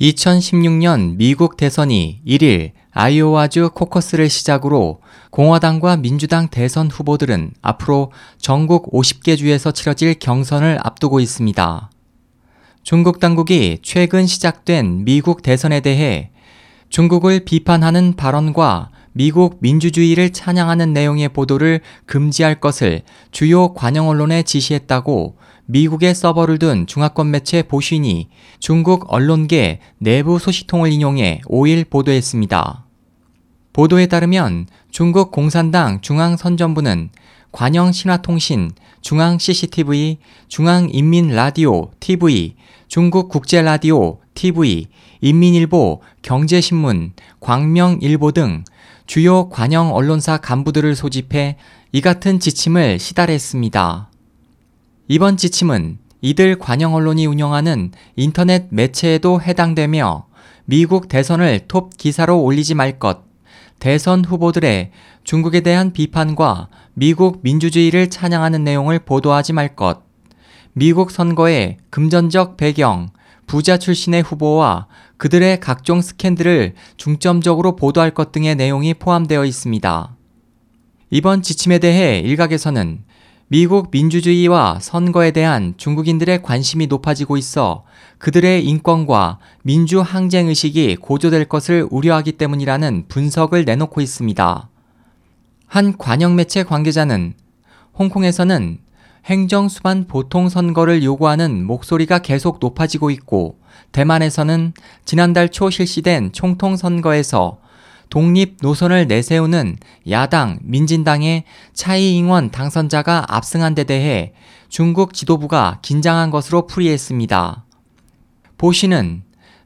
2016년 미국 대선이 1일 아이오와주 코커스를 시작으로 공화당과 민주당 대선 후보들은 앞으로 전국 50개 주에서 치러질 경선을 앞두고 있습니다. 중국 당국이 최근 시작된 미국 대선에 대해 중국을 비판하는 발언과 미국 민주주의를 찬양하는 내용의 보도를 금지할 것을 주요 관영 언론에 지시했다고 미국에 서버를 둔 중화권 매체 보신이 중국 언론계 내부 소식통을 인용해 5일 보도했습니다. 보도에 따르면 중국 공산당 중앙선전부는 관영 신화통신, 중앙 CCTV, 중앙 인민 라디오 TV, 중국 국제 라디오 TV, 인민일보, 경제신문, 광명일보 등 주요 관영 언론사 간부들을 소집해 이 같은 지침을 시달했습니다. 이번 지침은 이들 관영 언론이 운영하는 인터넷 매체에도 해당되며 미국 대선을 톱 기사로 올리지 말 것, 대선 후보들의 중국에 대한 비판과 미국 민주주의를 찬양하는 내용을 보도하지 말 것, 미국 선거의 금전적 배경, 부자 출신의 후보와 그들의 각종 스캔들을 중점적으로 보도할 것 등의 내용이 포함되어 있습니다. 이번 지침에 대해 일각에서는 미국 민주주의와 선거에 대한 중국인들의 관심이 높아지고 있어 그들의 인권과 민주 항쟁 의식이 고조될 것을 우려하기 때문이라는 분석을 내놓고 있습니다. 한 관영 매체 관계자는 홍콩에서는 행정 수반 보통 선거를 요구하는 목소리가 계속 높아지고 있고 대만에서는 지난달 초 실시된 총통 선거에서 독립 노선을 내세우는 야당 민진당의 차이잉원 당선자가 압승한 데 대해 중국 지도부가 긴장한 것으로 풀이했습니다. 보 씨는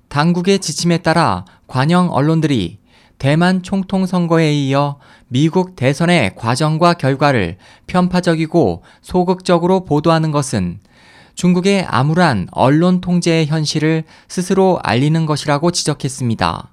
당국의 지침에 따라 관영 언론들이 대만 총통 선거에 이어 미국 대선의 과정과 결과를 편파적이고 소극적으로 보도하는 것은 중국의 암울한 언론 통제의 현실을 스스로 알리는 것이라고 지적했습니다.